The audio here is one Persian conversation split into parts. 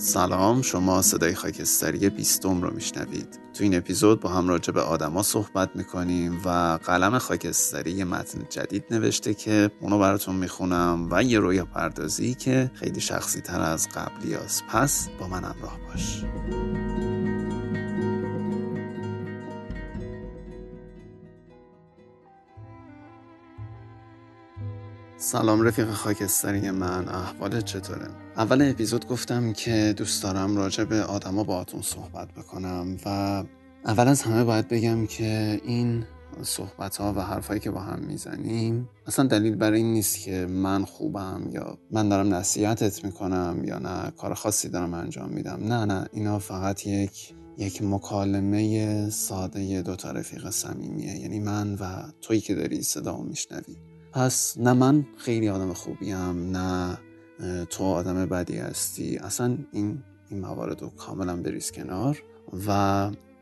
سلام شما صدای خاکستری بیستم رو میشنوید تو این اپیزود با هم راجع به آدما صحبت می‌کنیم و قلم خاکستری یه متن جدید نوشته که اونو براتون می‌خونم و یه رویا پردازی که خیلی شخصی تر از قبلی هست. پس با من همراه باش سلام رفیق خاکستری من احوالت چطوره؟ اول اپیزود گفتم که دوست دارم راجع به آدما باهاتون صحبت بکنم و اول از همه باید بگم که این صحبت ها و حرفایی که با هم می‌زنیم اصلا دلیل برای این نیست که من خوبم یا من دارم نصیحتت می‌کنم یا نه کار خاصی دارم انجام میدم. نه نه اینا فقط یک یک مکالمه ساده دو تا رفیق صمیمیه. یعنی من و تویی که داری صدامو میشنوی. پس نه من خیلی آدم خوبیم نه تو آدم بدی هستی. اصلا این این موارد رو کاملا بریز کنار و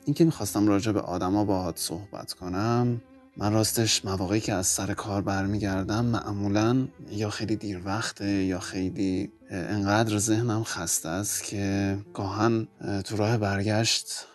اینکه می‌خواستم راجع به آدما باهات صحبت کنم من راستش مواقعی که از سر کار برمیگردم معمولا یا خیلی دیر وقته یا خیلی انقدر ذهنم خسته است که گاهن تو راه برگشت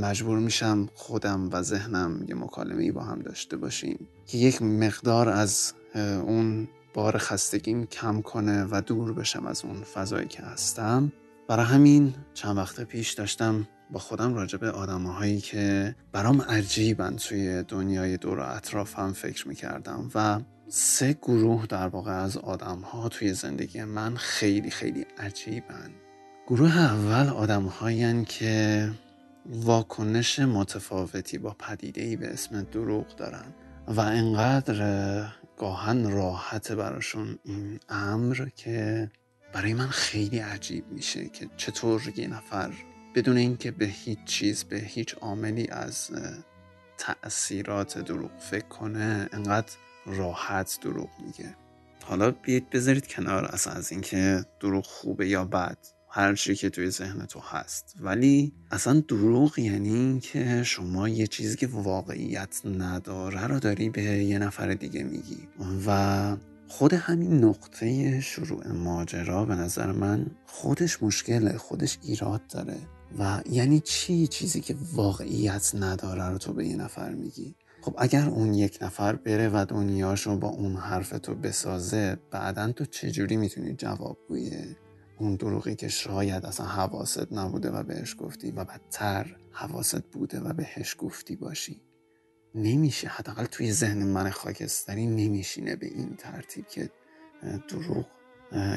مجبور میشم خودم و ذهنم یه مکالمه با هم داشته باشیم. که یک مقدار از اون بار خستگیم کم کنه و دور بشم از اون فضایی که هستم. برای همین چند وقت پیش داشتم با خودم راجع به آدمهایی که برام عجیبن توی دنیای دور و اطرافم فکر می‌کردم و سه گروه در واقع از آدم ها توی زندگی من خیلی خیلی عجیبن. گروه اول آدم که واکنش متفاوتی با پدیده به اسم دروغ دارن. و انقدر گاهن راحت براشون این امر که برای من خیلی عجیب میشه که چطور یه نفر بدون اینکه به هیچ چیز به هیچ عاملی از تأثیرات دروغ فکر کنه انقدر راحت دروغ میگه. حالا بیاید بذارید کنار اصلا از اینکه دروغ خوبه یا بد. هر چی که توی ذهن تو هست. ولی اصلا دروغ یعنی اینکه شما یه چیزی که واقعیت نداره رو داری به یه نفر دیگه میگی. و خود همین نقطه شروع ماجرا به نظر من خودش مشکله خودش ایراد داره. و یعنی چی؟ چیزی که واقعیت نداره رو تو به یه نفر میگی. خب اگر اون یک نفر بره و دنیاشو با اون حرف تو بسازه بعدا تو چجوری می‌تونی جوابگوی اون دروغی که شاید اصلا حواست نبوده و بهش گفتی و بدتر حواست بوده و بهش گفتی باشی. نمیشه. حداقل توی ذهن من خاکستری نمیشینه به این ترتیب که دروغ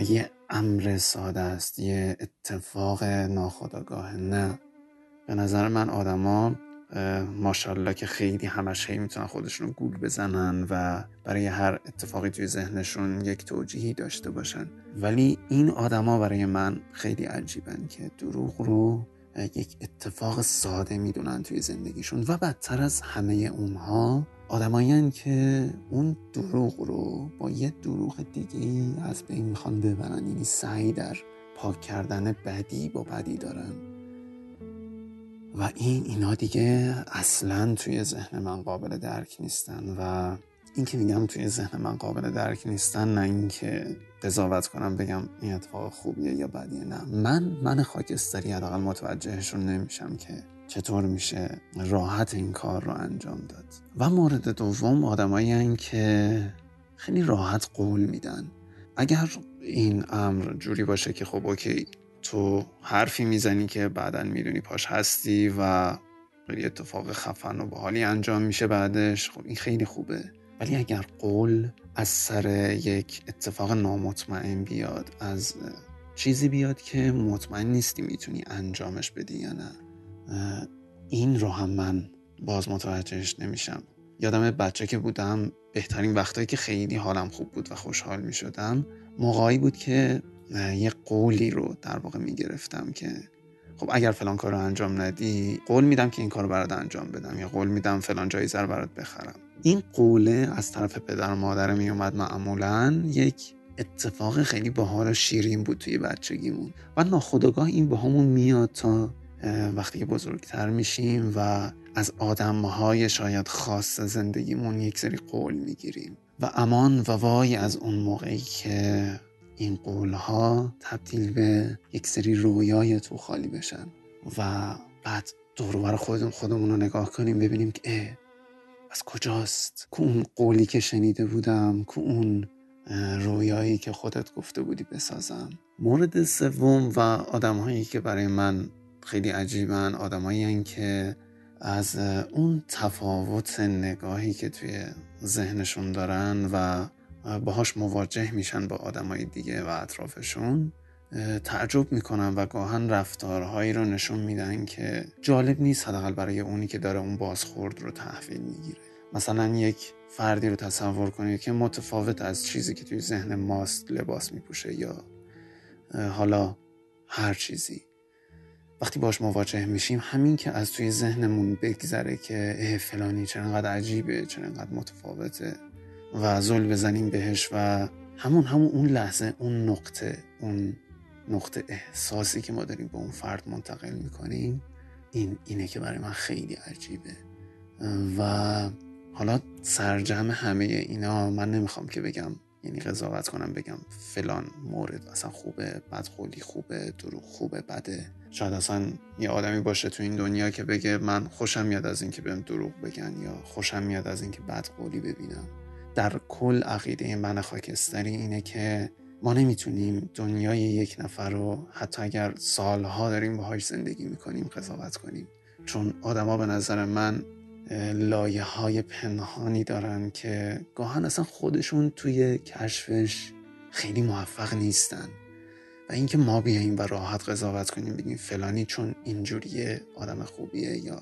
یه امر ساده است یه اتفاق ناخداگاه نه. به نظر من آدما ماشاءالله که خیلی همش هی می‌تونن خودشون گول بزنن و برای هر اتفاقی توی ذهنشون یک توجیهی داشته باشن. ولی این آدما برای من خیلی عجیبن که دروغ رو یک اتفاق ساده می‌دونن توی زندگیشون و بدتر از همه اونها آدمایین که اون دروغ رو با یه دروغ دیگه از بین می‌خوان ببرن. یعنی سعی در پاک کردن بدی با بدی دارن. و این اینا دیگه اصلا توی ذهن من قابل درک نیستن و این که میگم توی ذهن من قابل درک نیستن نه اینکه قضاوت کنم بگم این اتفاق خوبیه یا بدیه نه. من من خاکستری حداقل متوجهشون نمیشم که چطور میشه راحت این کار رو انجام داد. و مورد دوم آدمایی که خیلی راحت قول میدن. اگر این امر جوری باشه که خب اوکی تو حرفی می‌زنی که بعدا می‌دونی پاش هستی و خیلی اتفاق خفن و باحالی انجام میشه بعدش. خب این خیلی خوبه. ولی اگر قول از سر یک اتفاق نامطمئن بیاد از چیزی بیاد که مطمئن نیستی می‌تونی انجامش بدی یا نه این رو هم من باز متوجهش نمیشم. یادم بچه که بودم بهترین وقتایی که خیلی حالم خوب بود و خوشحال می‌شدم موقعی بود که یه قولی رو در واقع می‌گرفتم که خب اگر فلان کار رو انجام ندی قول میدم که این کار برات انجام بدم یا قول میدم فلان جایزه رو برات بخرم. این قوله از طرف پدر و مادر می اومد معمولا یک اتفاق خیلی باحال و شیرین بود توی بچگیمون و ناخداگاه این با همون میاد تا وقتی بزرگتر میشیم و از آدمهای شاید خاص زندگیمون یک سری قول می‌گیریم. و امان و وای از اون موقعی که این قولها تبدیل به یک سری رویای تو خالی بشن و بعد دور خودمون خودمون رو نگاه کنیم ببینیم که از کجاست؟ که اون قولی که شنیده بودم که اون رویایی که خودت گفته بودی بسازم؟ مورد سوم و آدمهایی که برای من خیلی عجیبن آدمایی که از اون تفاوت نگاهی که توی ذهنشون دارن و باهاش مواجه میشن با آدمای دیگه و اطرافشون. تعجب می‌کنن و گاهن رفتارهایی رو نشون میدن که جالب نیست حداقل برای اونی که داره اون بازخورد رو تحویل می‌گیره. مثلا یک فردی رو تصور کنید که متفاوت از چیزی که توی ذهن ماست لباس میپوشه یا حالا هر چیزی. وقتی باش مواجه میشیم همین که از توی ذهنمون بگذره که اه فلانی چرا انقدر عجیبه چرا انقدر متفاوته. و زل بزنیم بهش و همون همون اون لحظه اون نقطه اون نقطه احساسی که ما داریم به اون فرد منتقل می‌کنیم این اینه که برای من خیلی عجیبه. و حالا سرجم همه اینا من نمی‌خوام که بگم یعنی قضاوت کنم بگم فلان مورد اصلا خوبه بدخولی خوبه دروغ خوبه بده. شاید اصلا یه آدمی باشه تو این دنیا که بگه من خوشم میاد از اینکه بهم دروغ بگن یا خوشم میاد از اینکه بدقولی ببینم. در کل عقیده من خاکستری اینه که ما نمی‌تونیم دنیای یک نفر رو حتی اگر سالها داریم باهاش زندگی می‌کنیم قضاوت کنیم. چون آدما به نظر من لایه های پنهانی دارن که گاهن اصلا خودشون توی کشفش خیلی موفق نیستن. و اینکه ما بیاییم و راحت قضاوت کنیم بگیم فلانی چون اینجوریه آدم خوبیه یا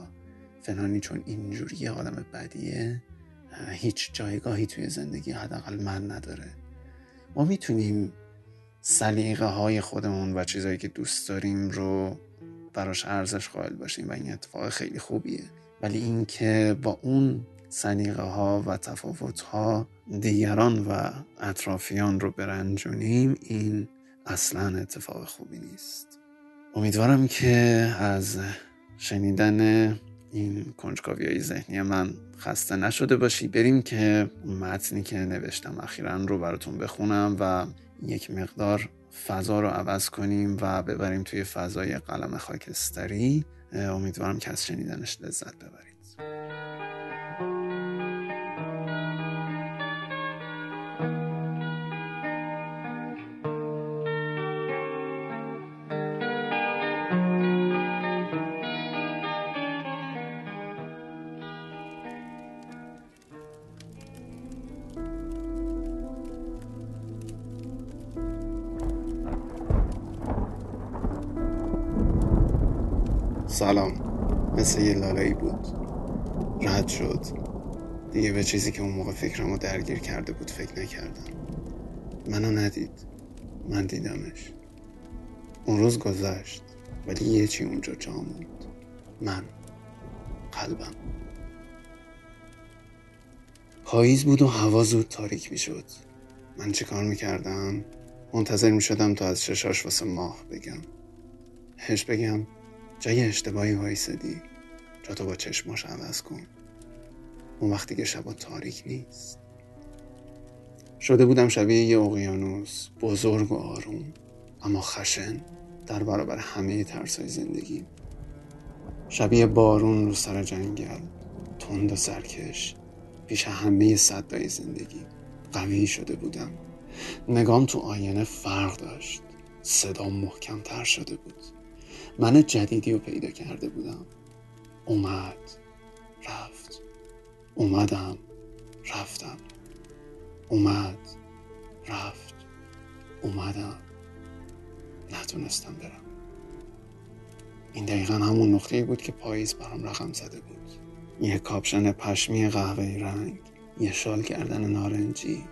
فلانی چون اینجوریه آدم بدیه هیچ جایگاهی توی زندگی حداقل من نداره. ما می‌تونیم سلیقه های خودمون و چیزهایی که دوست داریم رو براش ارزش قائل باشیم و این اتفاق خیلی خوبیه. ولی اینکه با اون سلیقه ها و تفاوت ها دیگران و اطرافیان رو برنجونیم این اصلا اتفاق خوبی نیست. امیدوارم که از شنیدن این کنجکاوی های ذهنی من خسته نشده باشی. بریم که متنی که نوشتم اخیرا رو براتون بخونم و یک مقدار فضا رو عوض کنیم و ببریم توی فضای قلم خاکستری. امیدوارم که از شنیدنش لذت ببرید. سلام. مثل یه لالایی بود. رد شد. دیگه به چیزی که اون موقع فکرمو درگیر کرده بود فکر نکردم. منو ندید. من دیدمش. اون روز گذشت. ولی یه چی اونجا جا موند. من. قلبم. پاییز بود و هوا زود تاریک می شد من چه کار می کردم؟ منتظر می شدم تا از ششاش واسه ماه بگم. هش بگم. جای اشتباهی وایسدی جا تو با چشماش عوض کن. اون وقتی که شبا تاریک نیست. شده بودم شبیه یه اقیانوس بزرگ و آروم اما خشن در برابر همه ترسای زندگی. شبیه بارون رو سر جنگل تند و سرکش. پیش همه صدای زندگی. قوی شده بودم. نگام تو آینه فرق داشت. صدام محکم تر شده بود. من جدیدی رو پیدا کرده بودم. اومد رفت. اومدم رفتم. اومد رفت. اومدم. نتونستم برم. این دقیقا همون نقطه بود که پاییز برام رقم زده بود. یه کاپشن پشمی قهوه‌ای رنگ یه شال کردن نارنجی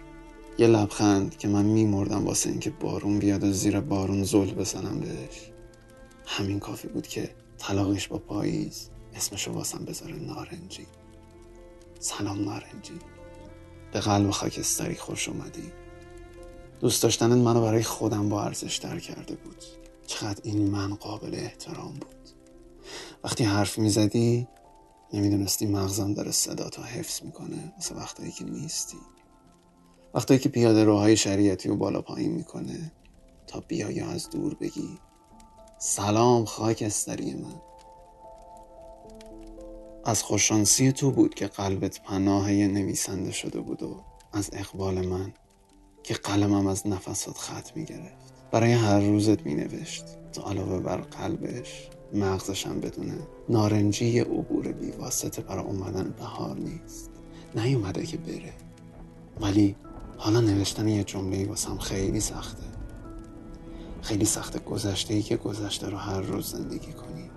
یه لبخند که من میمردم واسه اینکه بارون بیاد و زیر بارون زل بزنم بهش. همین کافی بود که طلاقش با پاییز اسمشو واسم بذاره نارنجی. سلام نارنجی. به قلب خاکستری خوش اومدی. دوست داشتنت منو برای خودم با ارزش در کرده بود. چقدر این من قابل احترام بود. وقتی حرف می‌زدی نمی‌دونستی مغزم داره صدا تا حفظ می‌کنه. مثل وقتایی که نیستی. وقتی که پیاده روهای شریعتی رو بالا پایین می‌کنه تا بیای از دور بگی. سلام خاکستری من. از خوششانسی تو بود که قلبت پناه نویسنده شده بود و از اقبال من که قلمم از نفسات خط می گرفت برای هر روزت می نوشت تا علاوه بر قلبش مغزشم بدونه نارنجی عبور بیواسطه برای اومدن بهار نیست. نیومده که بره. ولی حالا نوشتن یه جمله واسم خیلی سخته. خیلی سخته گذشته ای که گذشته رو هر روز زندگی کنی.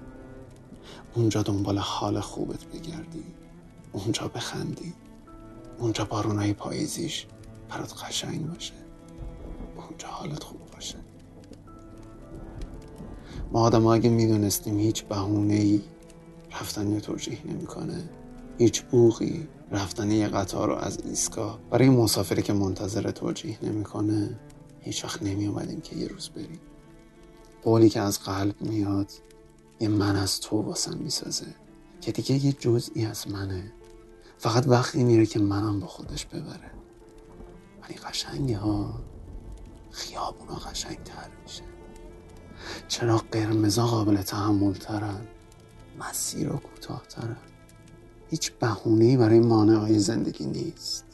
اونجا دنبال حال خوبت بگردی. اونجا بخندی. اونجا بارونای پاییزیش برات قشنگ باشه. اونجا حالت خوب باشه. ما آدم اگه می‌دونستیم هیچ بهونه ای رفتن توجیه نمی‌کنه. هیچ بوغی رفتن یه قطار رو از ایستگاه برای مسافری که منتظر توجیه نمی‌کنه. هیچ وقت نمی اومدیم که یه روز بریم. قولی که از قلب میاد یه من از تو واسم می‌سازه که دیگه یه جزئی از منه. فقط وقتی میره که منم با خودش ببره. ولی قشنگه ها خیابونا قشنگ تر میشه. چرا قرمزا قابل تحمل ترن؟ مسیر رو کوتاه ترن. هیچ بهونه برای مانع های زندگی نیست.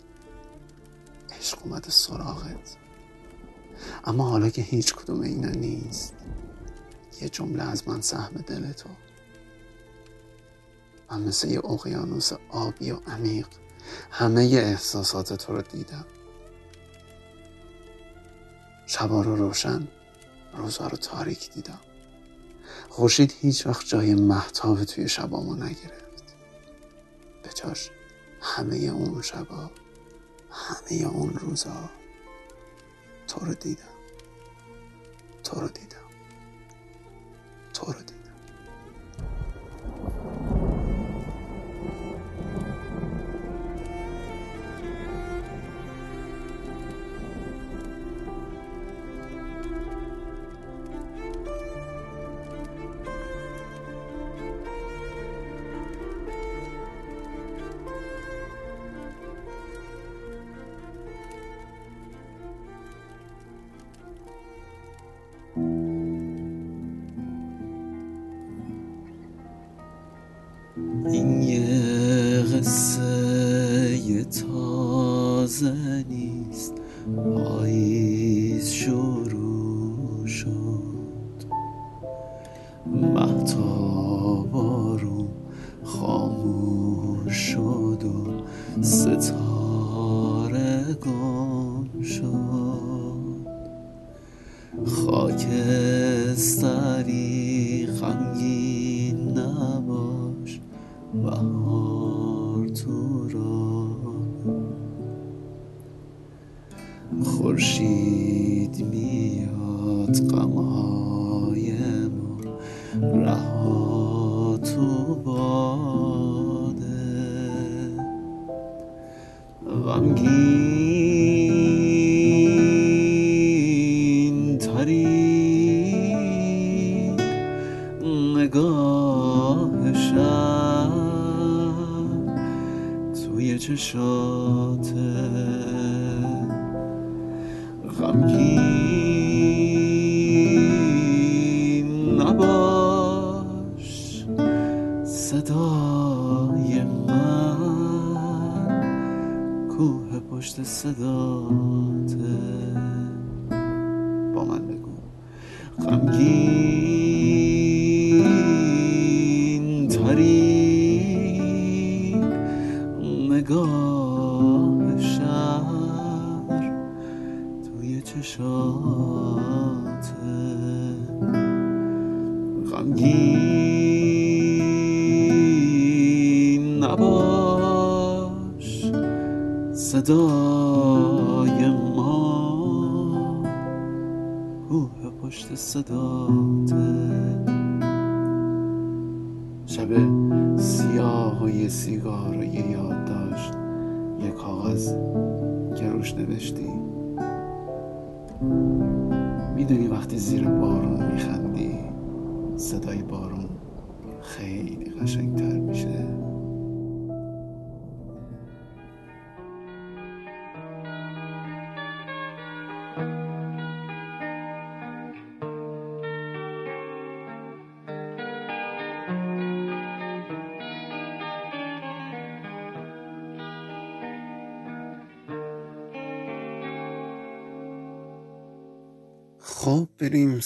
عشق اومده سراغت. اما حالا که هیچ کدوم اینا نیست. یه جمله از من سهم دل تو. من مثل یه اقیانوس آبی و عمیق همه احساسات تو رو دیدم. شبا رو روشن روزا رو تاریک دیدم. خورشید هیچ وقت جای محتاب توی شبامو نگرفت. به جاش همه اون شبا همه اون روزا. თორდიდა თორდიდა თორდიდა خاکستری غمگین نباش. بهار. پشت صداته شب سیاه و یه سیگار و یه یاد داشت یه کاغذ که روش نوشتی. می‌دونی وقتی زیر بارون میخندی صدای بارون خیلی قشنگتر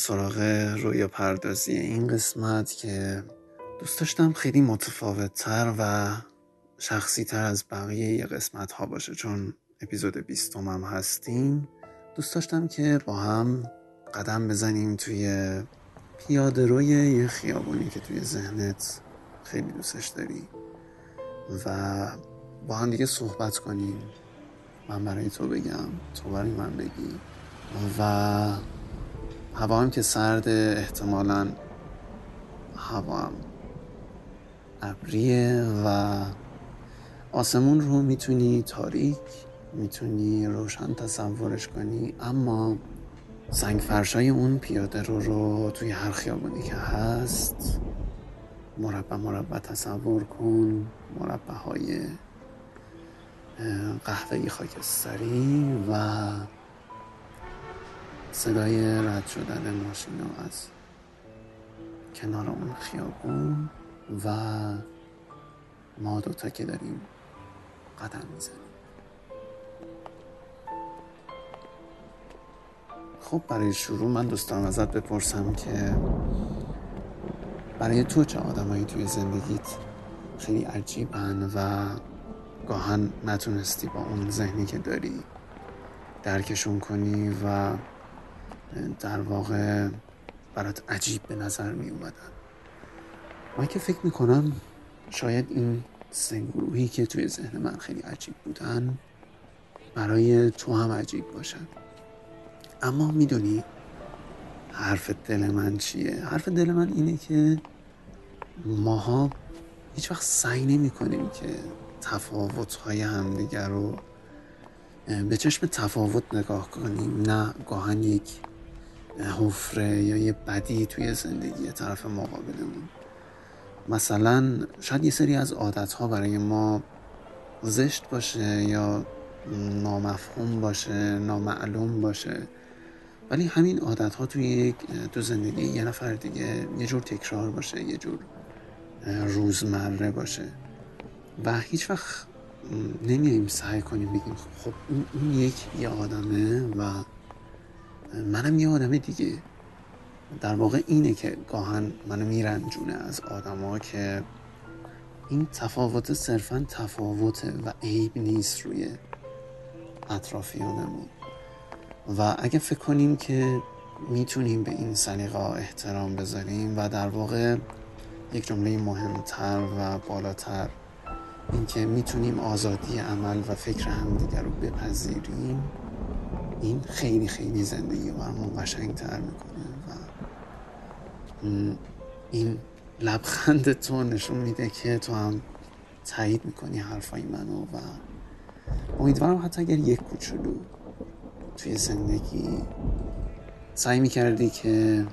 سراغ رویا پردازی این قسمت که دوست داشتم خیلی متفاوت تر و شخصی تر از بقیه قسمت ها باشه چون اپیزود بیستم هم هستیم. دوست داشتم که با هم قدم بزنیم توی پیاده روی یه خیابونی که توی ذهنت خیلی دوستش داری و با هم دیگه صحبت کنیم. من برای تو بگم تو برای من بگی و هوا هم که سرد احتمالا هوا هم ابریه و آسمون رو می‌تونی تاریک می‌تونی روشن تصورش کنی اما سنگ فرشای اون پیاده رو رو توی هر خیابونی که هست مربع مربع تصور کن مربع های قهوه‌ای خاکستری و صدای رد شدن ماشین از کنار اون خیابون و ما دوتا که داریم قدم می‌زنیم. خب برای شروع من دوستان ازت بپرسم که برای تو چه آدمایی توی زندگیت خیلی عجیبن و گاهن نتونستی با اون ذهنی که داری درکشون کنی و در واقع برات عجیب به نظر می اومدن. من که فکر می‌کنم شاید این سنگروهی که توی ذهن من خیلی عجیب بودن برای تو هم عجیب باشن. اما می‌دونی حرف دل من چیه؟ حرف دل من اینه که ماها هیچ وقت سعی نمی کنیم که تفاوت های همدیگر رو به چشم تفاوت نگاه کنیم. نه گاهن یک حفره یا یه بدی توی زندگی طرف مقابلمون مثلا شاید یه سری از عادت ها برای ما زشت باشه یا نامفهوم باشه نامعلوم باشه. ولی همین عادت ها توی یک تو زندگی یه نفر دیگه یه جور تکرار باشه یه جور روزمره باشه. و هیچ وقت نمیاییم سعی کنیم بگیم خب اون یک یه آدمه و منم یه آدم دیگه. در واقع اینه که گاهن منو میرنجونه از آدما که این تفاوت صرفا تفاوته و عیب نیست روی اطرافیانمون. و اگه فکر کنیم که می‌تونیم به این سلیقه احترام بذاریم و در واقع یک جمله مهمتر و بالاتر اینکه می‌تونیم آزادی عمل و فکر همدیگر رو بپذیریم این خیلی خیلی زندگی برمون قشنگ تر می‌کنه و این لبخند تو نشون میده که تو هم تایید می‌کنی حرفای منو و امیدوارم حتی اگر یک کوچولو توی زندگی سعی می‌کردی که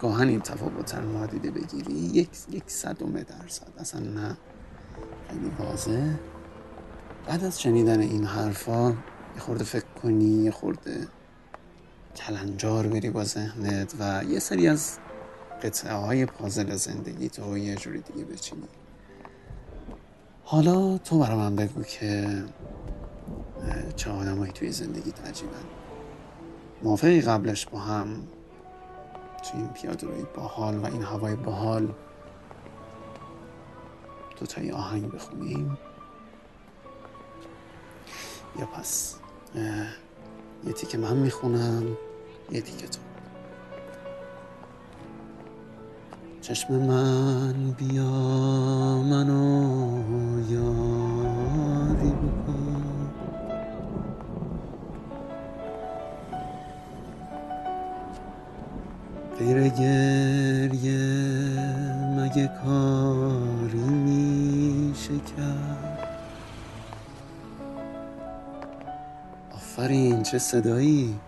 گاهن این تفاوت رو نادیده بگیری یک, یک صدومه درصد. اصلا نه. خیلی واضح بعد از شنیدن این حرفا یه خورده فکر کنی یه خورده کلنجار بری با ذهنت و یه سری از قطعه های پازل زندگی تو یه جوری دیگه بچینی. حالا تو برای من بگو که چه آدمایی توی زندگی عجیبن موافقی قبلش با هم توی این پیاده روی باحال و این هوای باحال دو تایی آهنگ بخونیم؟ یا پس یه تیکه من می‌خونم یه تیکه تو. چشم من بیا منو یاری بکن. غیر گریه مگه کاری میشه کرد آفرین چه صدایی؟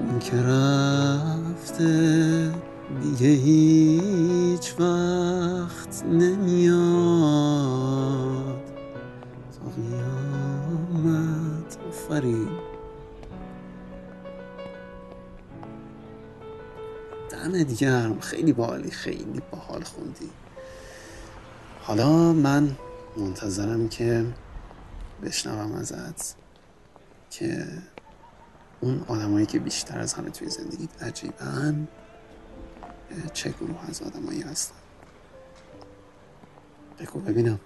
اون که رفته دیگه هیچ وقت نمیاد. تا قیامت. آفرین. دمت گرم. خیلی باحالی خیلی باحال خوندی. حالا من منتظرم که بشنوم ازت. که اون آدمایی که بیشتر از همه توی زندگیت عجیبن چه گروه از آدمایی هستن. بگو ببینم.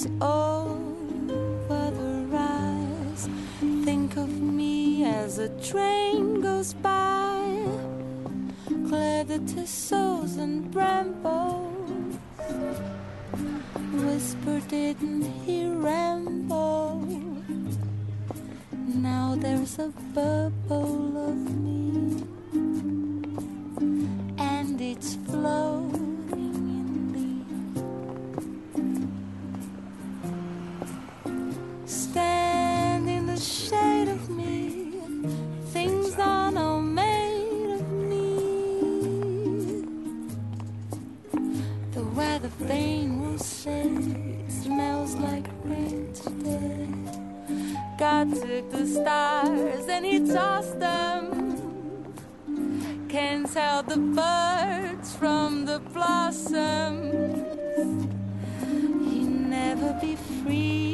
Is over the rise. Think of me as a train goes by. Clear the thistles and brambles. Whisper, didn't he ramble? Now there's a bubble The vane will say it smells like rain today. God took the stars and he tossed them. Can't tell the birds from the blossoms. You never be free